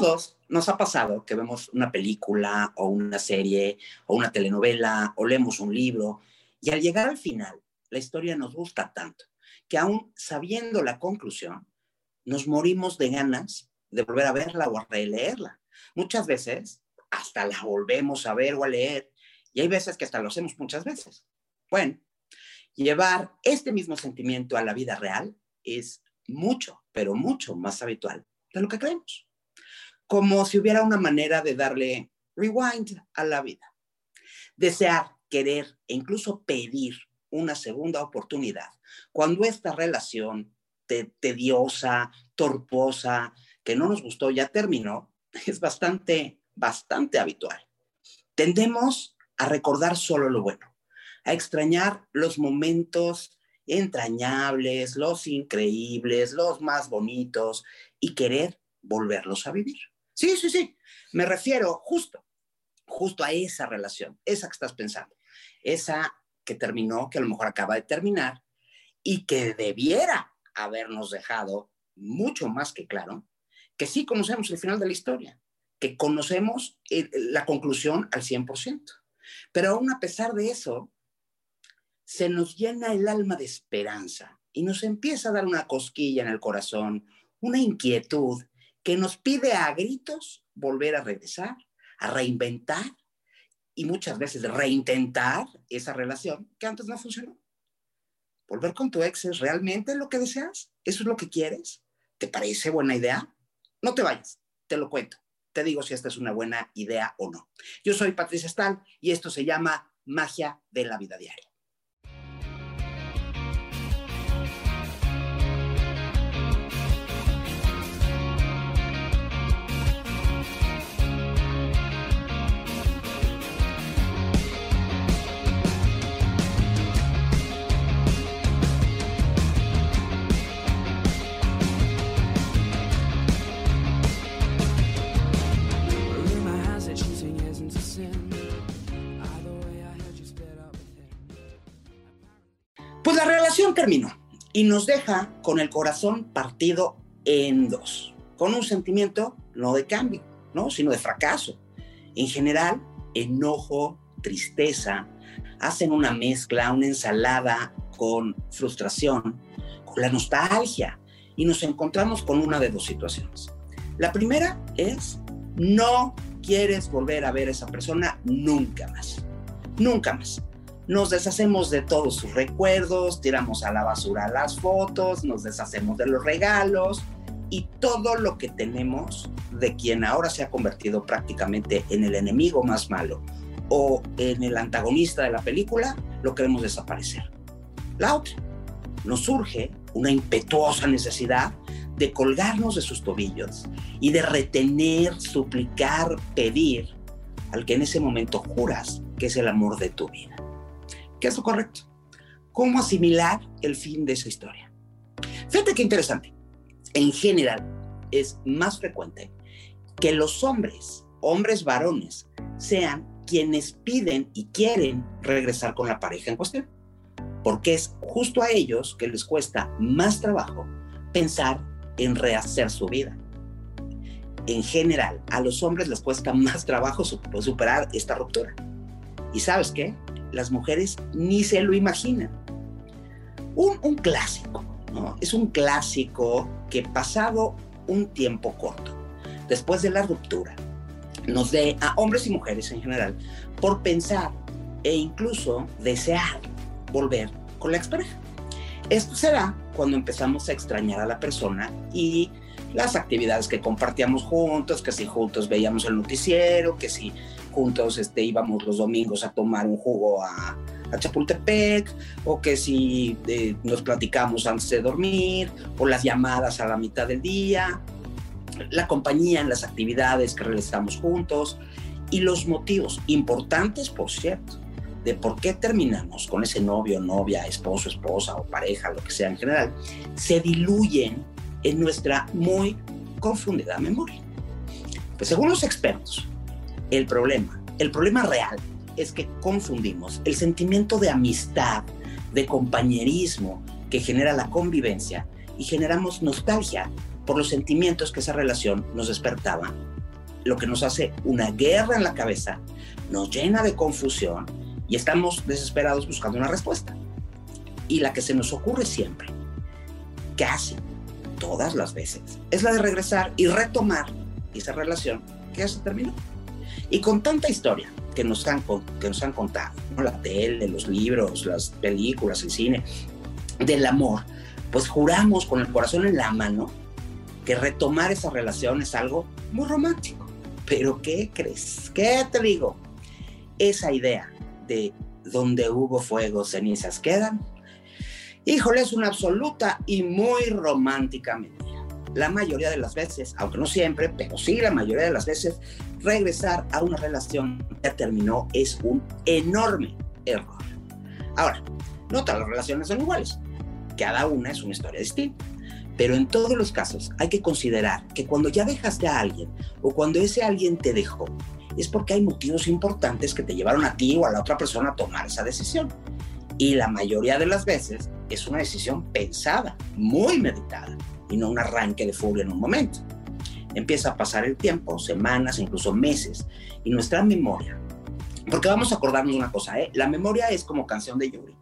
todos nos ha pasado que vemos una película o una serie o una telenovela o leemos un libro y al llegar al final la historia nos gusta tanto que aún sabiendo la conclusión nos morimos de ganas de volver a verla o a releerla. Muchas veces hasta la volvemos a ver o a leer y hay veces que hasta lo hacemos muchas veces. Bueno, llevar este mismo sentimiento a la vida real es mucho, pero mucho más habitual de lo que creemos. Como si hubiera una manera de darle rewind a la vida. Desear, querer e incluso pedir una segunda oportunidad cuando esta relación tediosa, torposa, que no nos gustó ya terminó, es bastante, bastante habitual. Tendemos a recordar solo lo bueno, a extrañar los momentos entrañables, los increíbles, los más bonitos y querer volverlos a vivir. Sí, sí, sí. Me refiero justo, justo a esa relación, esa que estás pensando, esa que terminó, que a lo mejor acaba de terminar y que debiera habernos dejado mucho más que claro que sí conocemos el final de la historia, que conocemos la conclusión al 100%. Pero aún a pesar de eso, se nos llena el alma de esperanza y nos empieza a dar una cosquilla en el corazón, una inquietud que nos pide a gritos volver a regresar, a reinventar y muchas veces reintentar esa relación que antes no funcionó. Volver con tu ex es realmente lo que deseas, eso es lo que quieres, ¿te parece buena idea? No te vayas, te lo cuento te digo si esta es una buena idea o no. Yo soy Patricia Stahl y esto se llama Magia de la Vida Diaria. Pues la relación terminó y nos deja con el corazón partido en dos, con un sentimiento no de cambio, ¿no? sino de fracaso. En general, enojo, tristeza, hacen una mezcla, una ensalada con frustración, con la nostalgia, y nos encontramos con una de dos situaciones. La primera es, no quieres volver a ver a esa persona nunca más, nunca más nos deshacemos de todos sus recuerdos, tiramos a la basura las fotos, nos deshacemos de los regalos y todo lo que tenemos de quien ahora se ha convertido prácticamente en el enemigo más malo o en el antagonista de la película, lo queremos desaparecer. La otra, nos surge una impetuosa necesidad de colgarnos de sus tobillos y de retener, suplicar, pedir al que en ese momento juras que es el amor de tu vida. ¿Qué es lo correcto? ¿Cómo asimilar el fin de esa historia? Fíjate qué interesante. En general, es más frecuente que los hombres, hombres varones, sean quienes piden y quieren regresar con la pareja en cuestión. Porque es justo a ellos que les cuesta más trabajo pensar en rehacer su vida. En general, a los hombres les cuesta más trabajo superar esta ruptura. ¿Y sabes qué? Las mujeres ni se lo imaginan. Un, clásico, ¿no? Es un clásico que pasado un tiempo corto, después de la ruptura, nos dé a hombres y mujeres en general por pensar e incluso desear volver con la expareja. Esto será cuando empezamos a extrañar a la persona y las actividades que compartíamos juntos, que si juntos veíamos el noticiero, que si juntos este, íbamos los domingos a tomar un jugo a, Chapultepec, o que si eh, nos platicamos antes de dormir, o las llamadas a la mitad del día, la compañía en las actividades que realizamos juntos, y los motivos importantes, por cierto, de por qué terminamos con ese novio, novia, esposo, esposa o pareja, lo que sea en general, se diluyen en nuestra muy confundida memoria. Pues según los expertos, el problema, el problema real es que confundimos el sentimiento de amistad, de compañerismo que genera la convivencia y generamos nostalgia por los sentimientos que esa relación nos despertaba, lo que nos hace una guerra en la cabeza, nos llena de confusión y estamos desesperados buscando una respuesta. Y la que se nos ocurre siempre, casi todas las veces, es la de regresar y retomar esa relación que ya se terminó. Y con tanta historia que nos han, que nos han contado, la tele, los libros, las películas, el cine, del amor, pues juramos con el corazón en la mano que retomar esa relación es algo muy romántico. Pero ¿qué crees? ¿Qué te digo? Esa idea de donde hubo fuego, cenizas quedan, híjole, es una absoluta y muy romántica mentira. La mayoría de las veces, aunque no siempre, pero sí la mayoría de las veces, regresar a una relación que terminó es un enorme error. Ahora, no todas las relaciones son iguales. Cada una es una historia distinta. Pero en todos los casos hay que considerar que cuando ya dejaste a alguien o cuando ese alguien te dejó, es porque hay motivos importantes que te llevaron a ti o a la otra persona a tomar esa decisión. Y la mayoría de las veces es una decisión pensada, muy meditada, y no un arranque de furia en un momento. Empieza a pasar el tiempo, semanas, incluso meses, y nuestra memoria, porque vamos a acordarnos una cosa, ¿eh? la memoria es como canción de Yuri.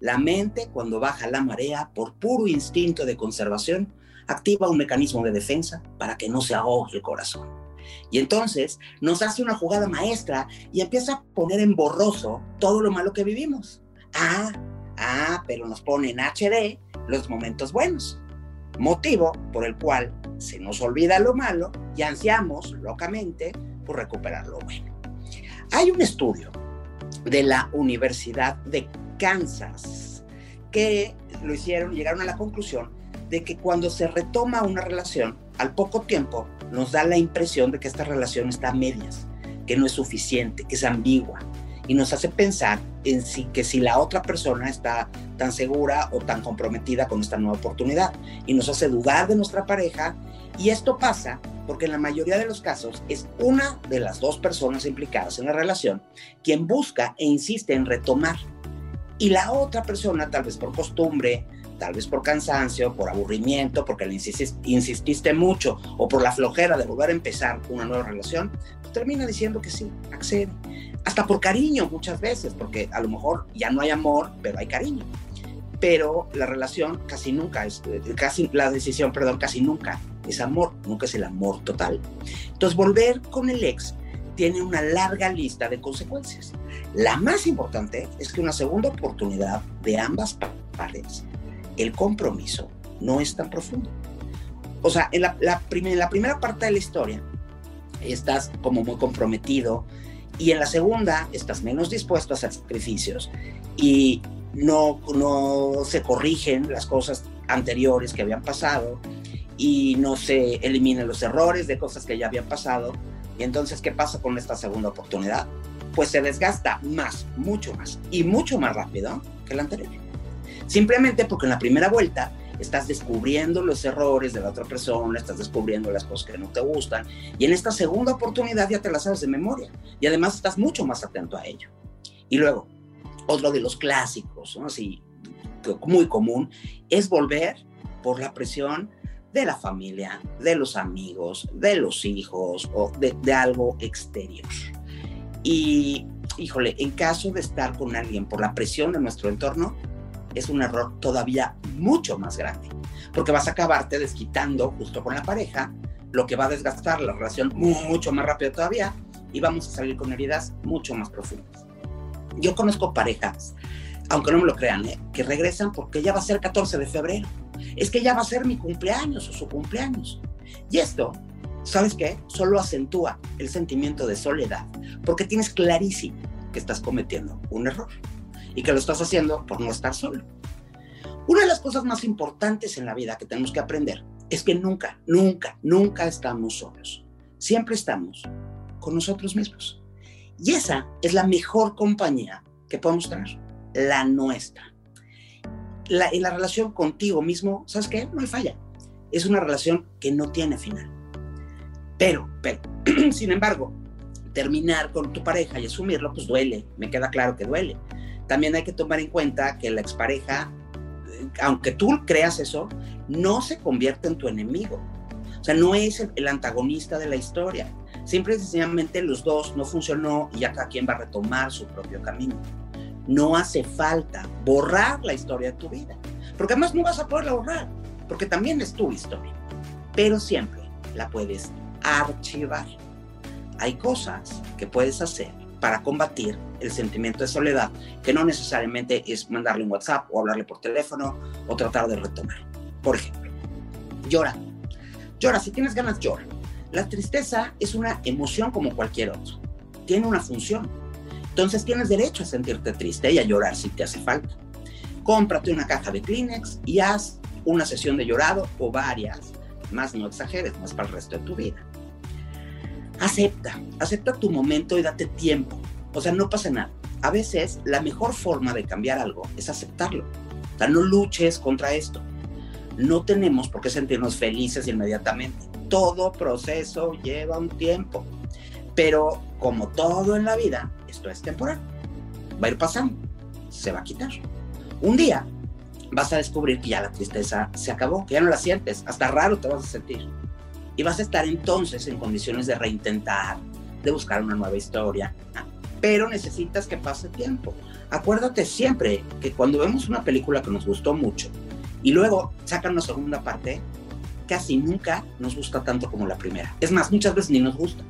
La mente, cuando baja la marea, por puro instinto de conservación, activa un mecanismo de defensa para que no se ahogue el corazón. Y entonces nos hace una jugada maestra y empieza a poner en borroso todo lo malo que vivimos. Ah, ah, pero nos pone en HD los momentos buenos. Motivo por el cual se nos olvida lo malo y ansiamos locamente por recuperar lo bueno. Hay un estudio de la Universidad de Kansas, que lo hicieron, llegaron a la conclusión de que cuando se retoma una relación, al poco tiempo nos da la impresión de que esta relación está a medias, que no es suficiente, que es ambigua, y nos hace pensar en sí que si la otra persona está tan segura o tan comprometida con esta nueva oportunidad, y nos hace dudar de nuestra pareja, y esto pasa porque en la mayoría de los casos es una de las dos personas implicadas en la relación quien busca e insiste en retomar. Y la otra persona, tal vez por costumbre, tal vez por cansancio, por aburrimiento, porque le insististe, mucho o por la flojera de volver a empezar una nueva relación, termina diciendo que sí, accede. Hasta por cariño muchas veces, porque a lo mejor ya no hay amor, pero hay cariño. Pero la relación casi nunca es, eh, casi, la decisión, perdón, casi nunca es amor, nunca es el amor total. Entonces volver con el ex tiene una larga lista de consecuencias. La más importante es que una segunda oportunidad de ambas partes, el compromiso no es tan profundo. O sea, en la, la primera parte de la historia estás como muy comprometido y en la segunda estás menos dispuesto a hacer sacrificios y no, no se corrigen las cosas anteriores que habían pasado y no se eliminan los errores de cosas que ya habían pasado y entonces, ¿qué pasa con esta segunda oportunidad? Pues se desgasta más, mucho más y mucho más rápido que la anterior. Simplemente porque en la primera vuelta estás descubriendo los errores de la otra persona, estás descubriendo las cosas que no te gustan y en esta segunda oportunidad ya te las sabes de memoria y además estás mucho más atento a ello. Y luego, otro de los clásicos, ¿no? así muy común, es volver por la presión de la familia, de los amigos, de los hijos o de, algo exterior. Y, híjole, en caso de estar con alguien por la presión de nuestro entorno, es un error todavía mucho más grande, porque vas a acabarte desquitando justo con la pareja, lo que va a desgastar la relación mucho más rápido todavía y vamos a salir con heridas mucho más profundas. Yo conozco parejas, aunque no me lo crean, ¿eh? que regresan porque ya va a ser 14 de febrero es que ya va a ser mi cumpleaños o su cumpleaños. Y esto, ¿sabes qué? Solo acentúa el sentimiento de soledad, porque tienes clarísimo que estás cometiendo un error y que lo estás haciendo por no estar solo. Una de las cosas más importantes en la vida que tenemos que aprender es que nunca, nunca, nunca estamos solos. Siempre estamos con nosotros mismos. Y esa es la mejor compañía que podemos tener, la nuestra la, en la relación contigo mismo, ¿sabes qué? No hay falla. Es una relación que no tiene final. Pero, pero, sin embargo, terminar con tu pareja y asumirlo, pues duele. Me queda claro que duele. También hay que tomar en cuenta que la expareja aunque tú creas eso, no se convierte en tu enemigo. O sea, no es el, antagonista de la historia. Siempre sencillamente los dos no funcionó y ya cada quien va a retomar su propio camino. No hace falta borrar la historia de tu vida, porque además no vas a poderla borrar, porque también es tu historia. Pero siempre la puedes archivar. Hay cosas que puedes hacer para combatir el sentimiento de soledad, que no necesariamente es mandarle un WhatsApp o hablarle por teléfono o tratar de retomar. Por ejemplo, llora. Llora, si tienes ganas, llora. La tristeza es una emoción como cualquier otra. Tiene una función. Entonces tienes derecho a sentirte triste y a llorar si te hace falta. Cómprate una caja de Kleenex y haz una sesión de llorado o varias, más no exageres, más para el resto de tu vida acepta, acepta tu momento y date tiempo. O sea, no pasa nada. A veces la mejor forma de cambiar algo es aceptarlo. O sea, no luches contra esto. No tenemos por qué sentirnos felices inmediatamente. Todo proceso lleva un tiempo. Pero como todo en la vida, esto es temporal. Va a ir pasando. Se va a quitar. Un día vas a descubrir que ya la tristeza se acabó, que ya no la sientes. Hasta raro te vas a sentir y vas a estar entonces en condiciones de reintentar, de buscar una nueva historia, pero necesitas que pase tiempo. Acuérdate siempre que cuando vemos una película que nos gustó mucho y luego sacan una segunda parte, casi nunca nos gusta tanto como la primera. Es más, muchas veces ni nos gusta.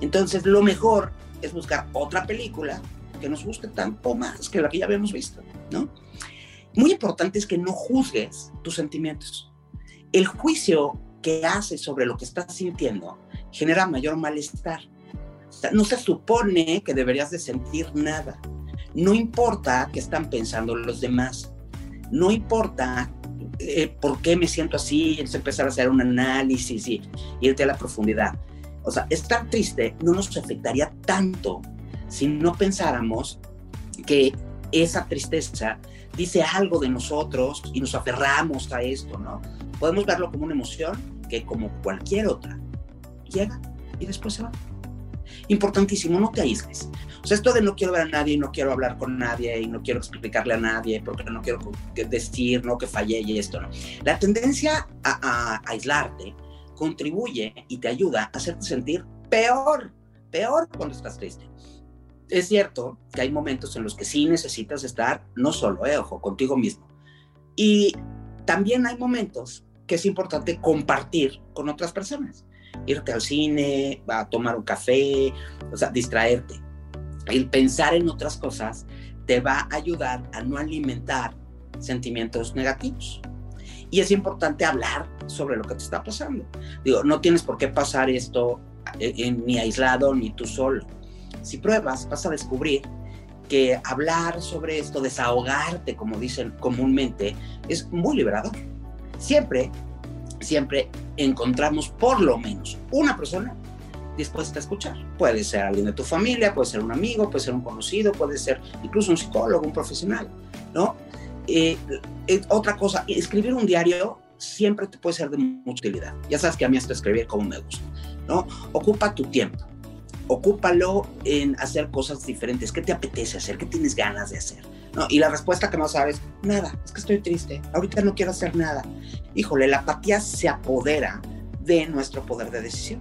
Entonces, lo mejor es buscar otra película que nos guste tanto más que la que ya habíamos visto, ¿no? Muy importante es que no juzgues tus sentimientos. El juicio que haces sobre lo que estás sintiendo genera mayor malestar. no se supone que deberías de sentir nada. No importa qué están pensando los demás. No importa eh, por qué me siento así, es empezar a hacer un análisis y irte a la profundidad. O sea, estar triste no nos afectaría tanto si no pensáramos que esa tristeza dice algo de nosotros y nos aferramos a esto, ¿no? Podemos verlo como una emoción que como cualquier otra, llega y después se va. Importantísimo, no te aísles. O sea, esto de no quiero ver a nadie y no quiero hablar con nadie y no quiero explicarle a nadie porque no quiero decir, no, que fallé y esto, ¿no? La tendencia a, a aislarte contribuye y te ayuda a hacerte sentir peor, peor cuando estás triste. Es cierto que hay momentos en los que sí necesitas estar, no solo, eh, ojo, contigo mismo. Y también hay momentos que es importante compartir con otras personas. Irte al cine, a tomar un café, o sea, distraerte. El pensar en otras cosas te va a ayudar a no alimentar sentimientos negativos. Y es importante hablar sobre lo que te está pasando. Digo, no tienes por qué pasar esto ni aislado ni tú solo. Si pruebas, vas a descubrir que hablar sobre esto, desahogarte, como dicen comúnmente, es muy liberador. Siempre, siempre encontramos por lo menos una persona dispuesta a escuchar. Puede ser alguien de tu familia, puede ser un amigo, puede ser un conocido, puede ser incluso un psicólogo, un profesional, ¿no? Eh, eh, otra cosa, escribir un diario siempre te puede ser de mucha utilidad. Ya sabes que a mí esto escribir como me gusta, ¿no? Ocupa tu tiempo ocúpalo en hacer cosas diferentes. ¿Qué te apetece hacer? ¿Qué tienes ganas de hacer? ¿No? Y la respuesta que no sabes, nada, es que estoy triste, ahorita no quiero hacer nada. Híjole, la apatía se apodera de nuestro poder de decisión.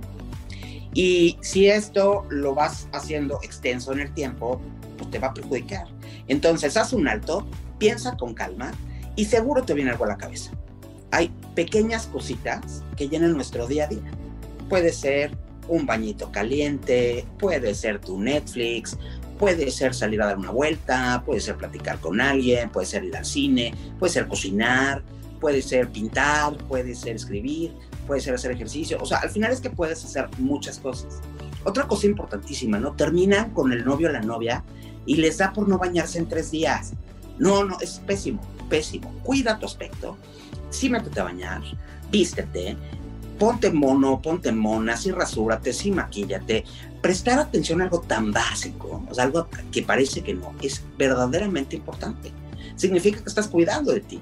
Y si esto lo vas haciendo extenso en el tiempo, pues te va a perjudicar. Entonces, haz un alto, piensa con calma y seguro te viene algo a la cabeza. Hay pequeñas cositas que llenan nuestro día a día. Puede ser un bañito caliente, puede ser tu Netflix, puede ser salir a dar una vuelta, puede ser platicar con alguien, puede ser ir al cine, puede ser cocinar, puede ser pintar, puede ser escribir, puede ser hacer ejercicio. O sea, al final es que puedes hacer muchas cosas. Otra cosa importantísima, ¿no? Terminan con el novio o la novia y les da por no bañarse en tres días. No, no, es pésimo, pésimo. Cuida tu aspecto, sí métete a bañar, vístete, ponte mono, ponte mona, sí rasúrate, sí maquíllate. Prestar atención a algo tan básico, o sea, algo que parece que no, es verdaderamente importante. Significa que estás cuidando de ti.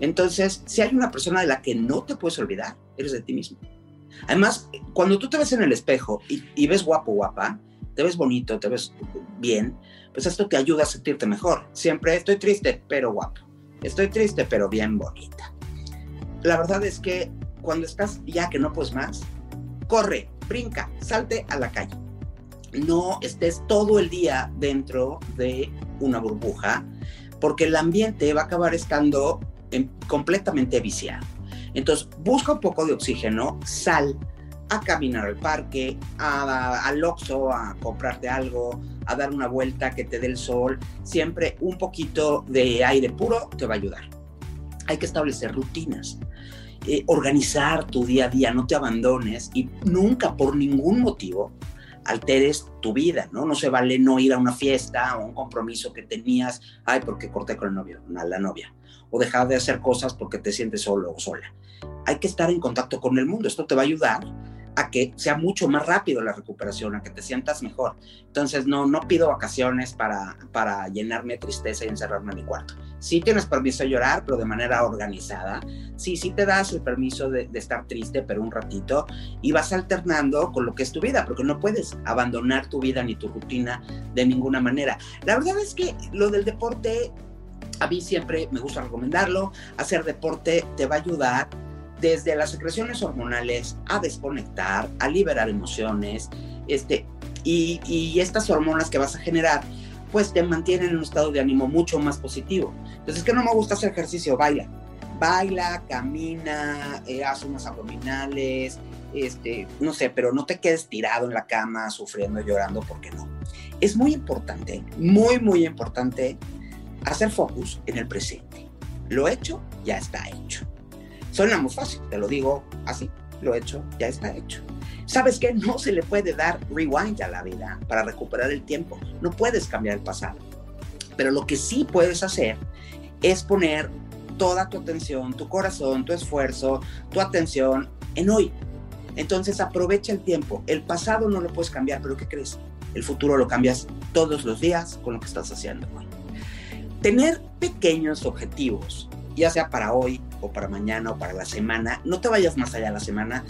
Entonces, si hay una persona de la que no te puedes olvidar, eres de ti mismo. Además, cuando tú te ves en el espejo y, y ves guapo, guapa, te ves bonito, te ves bien, pues esto te ayuda a sentirte mejor. Siempre estoy triste, pero guapo estoy triste, pero bien bonita. La verdad es que cuando estás ya que no puedes más, corre, brinca, salte a la calle. No estés todo el día dentro de una burbuja, porque el ambiente va a acabar estando completamente viciado. Entonces, busca un poco de oxígeno, sal a caminar al parque, al Oxxo, a comprarte algo, a dar una vuelta que te dé el sol. Siempre un poquito de aire puro te va a ayudar. Hay que establecer rutinas. Eh, organizar tu día a día, no te abandones y nunca por ningún motivo alteres tu vida, ¿no? No se vale no ir a una fiesta o un compromiso que tenías, ay, porque corté con el novio, la novia, o dejar de hacer cosas porque te sientes solo o sola. Hay que estar en contacto con el mundo, esto te va a ayudar a que sea mucho más rápido la recuperación, a que te sientas mejor. Entonces, no, no pido vacaciones para, para llenarme de tristeza y encerrarme en mi cuarto. Sí tienes permiso de llorar, pero de manera organizada. Sí, sí te das el permiso de, de estar triste, pero un ratito, y vas alternando con lo que es tu vida, porque no puedes abandonar tu vida ni tu rutina de ninguna manera. La verdad es que lo del deporte, a mí siempre me gusta recomendarlo. Hacer deporte te va a ayudar desde las secreciones hormonales a desconectar, a liberar emociones, este, y, estas hormonas que vas a generar, pues te mantienen en un estado de ánimo mucho más positivo. Entonces, es que no me gusta hacer ejercicio, baila. Baila, camina, eh, haz unas abdominales, este, no sé, pero no te quedes tirado en la cama sufriendo, llorando, porque no. Es muy importante, muy, muy importante hacer focus en el presente. Lo hecho, ya está hecho. Suena muy fácil, te lo digo así, lo he hecho, ya está hecho. ¿Sabes qué? No se le puede dar rewind a la vida para recuperar el tiempo. No puedes cambiar el pasado. Pero lo que sí puedes hacer es poner toda tu atención, tu corazón, tu esfuerzo, tu atención en hoy. Entonces aprovecha el tiempo. El pasado no lo puedes cambiar, pero ¿qué crees? El futuro lo cambias todos los días con lo que estás haciendo. Tener pequeños objetivos ya sea para hoy o para mañana o para la semana, no te vayas más allá de la semana,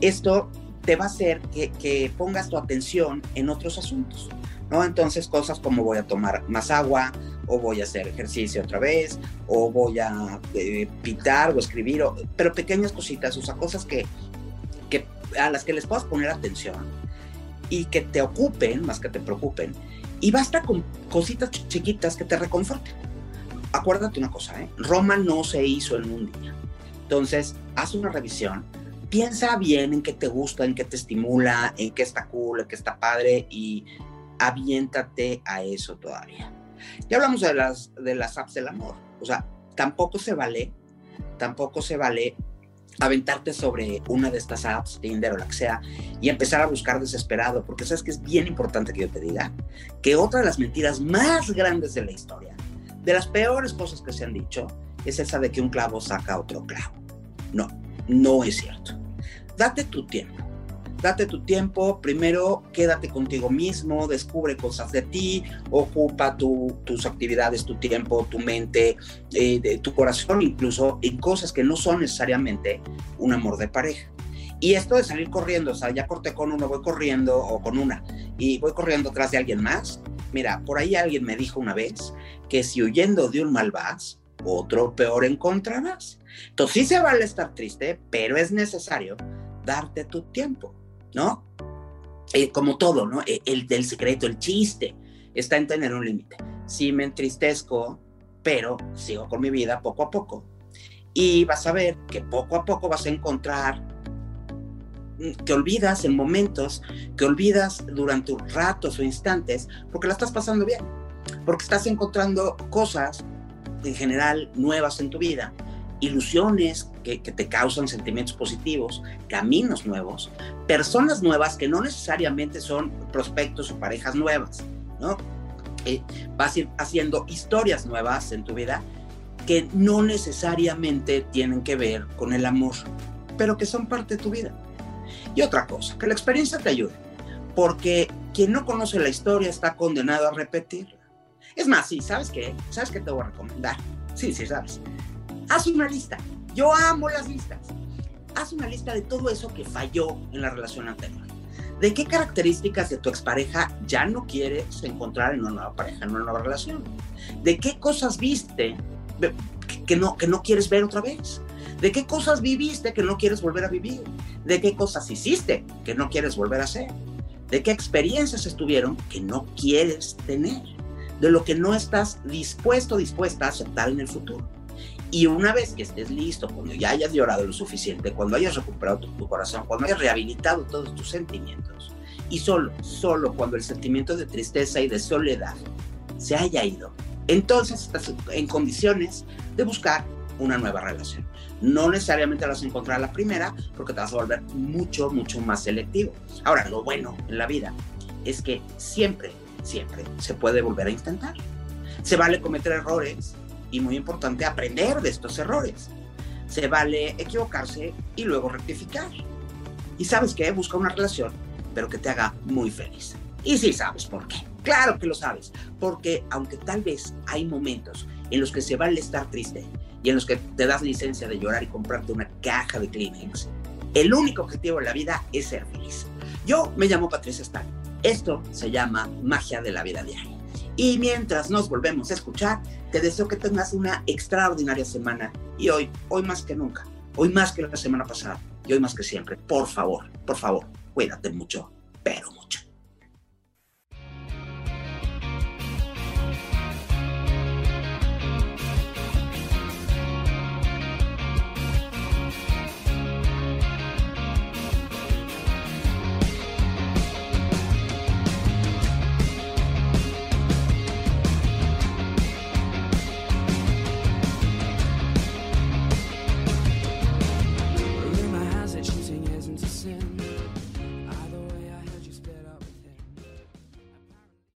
esto te va a hacer que, pongas tu atención en otros asuntos, ¿no? Entonces cosas como voy a tomar más agua, o voy a hacer ejercicio otra vez, o voy a eh, pitar o escribir, pero pequeñas cositas, o sea, cosas que, que, a las que les puedas poner atención y que te ocupen más que te preocupen. Y basta con cositas chiquitas que te reconforten acuérdate una cosa, ¿eh? Roma no se hizo en un día. Entonces, haz una revisión, piensa bien en qué te gusta, en qué te estimula, en qué está cool, en qué está padre y aviéntate a eso todavía. Ya hablamos de las, de las apps del amor. O sea, tampoco se vale, tampoco se vale aventarte sobre una de estas apps, Tinder o la que sea, y empezar a buscar desesperado, porque sabes que es bien importante que yo te diga que otra de las mentiras más grandes de la historia de las peores cosas que se han dicho es esa de que un clavo saca otro clavo. No, no es cierto. Date tu tiempo. Date tu tiempo, primero quédate contigo mismo, descubre cosas de ti, ocupa tus actividades, tu tiempo, tu mente, eh, tu corazón incluso en cosas que no son necesariamente un amor de pareja. Y esto de salir corriendo, o sea, ya corté con uno, voy corriendo o con una y voy corriendo atrás de alguien más. Mira, por ahí alguien me dijo una vez que si huyendo de un mal vas, otro peor encontrarás. Entonces sí se vale estar triste, pero es necesario darte tu tiempo, ¿no? Eh, como todo, ¿no? E, el del secreto, el chiste, está en tener un límite. Sí me entristezco, pero sigo con mi vida poco a poco. Y vas a ver que poco a poco vas a encontrar que olvidas en momentos, que olvidas durante ratos o instantes, porque la estás pasando bien, porque estás encontrando cosas en general nuevas en tu vida, ilusiones que, te causan sentimientos positivos, caminos nuevos, personas nuevas que no necesariamente son prospectos o parejas nuevas, ¿no? Eh, vas a ir haciendo historias nuevas en tu vida que no necesariamente tienen que ver con el amor, pero que son parte de tu vida. Y otra cosa, que la experiencia te ayude, porque quien no conoce la historia está condenado a repetirla. Es más, sí, ¿sabes qué? ¿Sabes qué te voy a recomendar? Sí, sí, sabes. Haz una lista. Yo amo las listas. Haz una lista de todo eso que falló en la relación anterior. ¿De qué características de tu expareja ya no quieres encontrar en una nueva pareja, en una nueva relación? ¿De qué cosas viste que no, que no quieres ver otra vez? ¿De qué cosas viviste que no quieres volver a vivir? ¿De qué cosas hiciste que no quieres volver a hacer? ¿De qué experiencias estuvieron que no quieres tener? De lo que no estás dispuesto dispuesta a aceptar en el futuro. Y una vez que estés listo, cuando ya hayas llorado lo suficiente, cuando hayas recuperado tu, corazón, cuando hayas rehabilitado todos tus sentimientos, y solo, solo cuando el sentimiento de tristeza y de soledad se haya ido, entonces estás en condiciones de buscar una nueva relación. No necesariamente vas a encontrar la primera porque te vas a volver mucho, mucho más selectivo. Ahora, lo bueno en la vida es que siempre, siempre se puede volver a intentar. Se vale cometer errores y muy importante aprender de estos errores. Se vale equivocarse y luego rectificar. Y sabes que busca una relación, pero que te haga muy feliz. Y sí sabes por qué. Claro que lo sabes, porque aunque tal vez hay momentos en los que se vale estar triste y en los que te das licencia de llorar y comprarte una caja de Kleenex, el único objetivo en la vida es ser feliz. Yo me llamo Patricia Stan. Esto se llama magia de la vida diaria. Y mientras nos volvemos a escuchar, te deseo que tengas una extraordinaria semana y hoy, hoy más que nunca, hoy más que la semana pasada y hoy más que siempre, por favor, por favor, cuídate mucho, pero